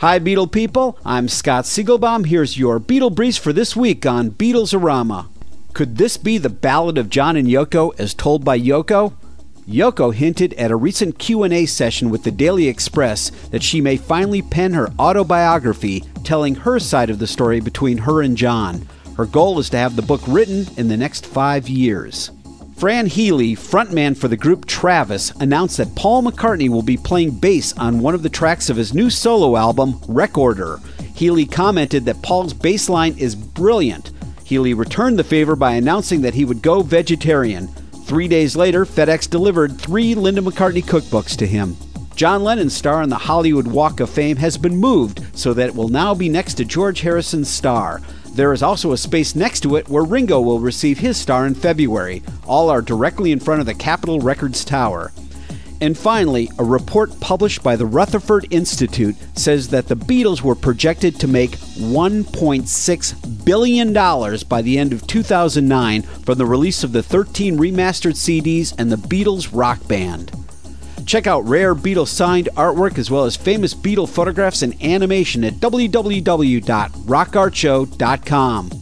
Hi, Beatle people. I'm Scott Segelbaum. Here's your Beatle Breeze for this week on Beatlesorama. Could this be the Ballad of John and Yoko as told by Yoko? Yoko hinted at a recent Q&A session with the Daily Express that she may finally pen her autobiography telling her side of the story between her and John. Her goal is to have the book written in the next 5 years. Fran Healy, frontman for the group Travis, announced that Paul McCartney will be playing bass on one of the tracks of his new solo album, Wreckorder. Healy commented that Paul's bass line is brilliant. Healy returned the favor by announcing that he would go vegetarian. Three days later, FedEx delivered three Linda McCartney cookbooks to him. John Lennon's star on the Hollywood Walk of Fame has been moved so that it will now be next to George Harrison's star. There is also a space next to it where Ringo will receive his star in February. All are directly in front of the Capitol Records Tower. And finally, a report published by the Rutherford Institute says that the Beatles were projected to make $1.6 billion by the end of 2009 from the release of the 13 remastered CDs and the Beatles Rock Band. Check out rare Beatles signed artwork as well as famous Beatle photographs and animation at www.rockartshow.com.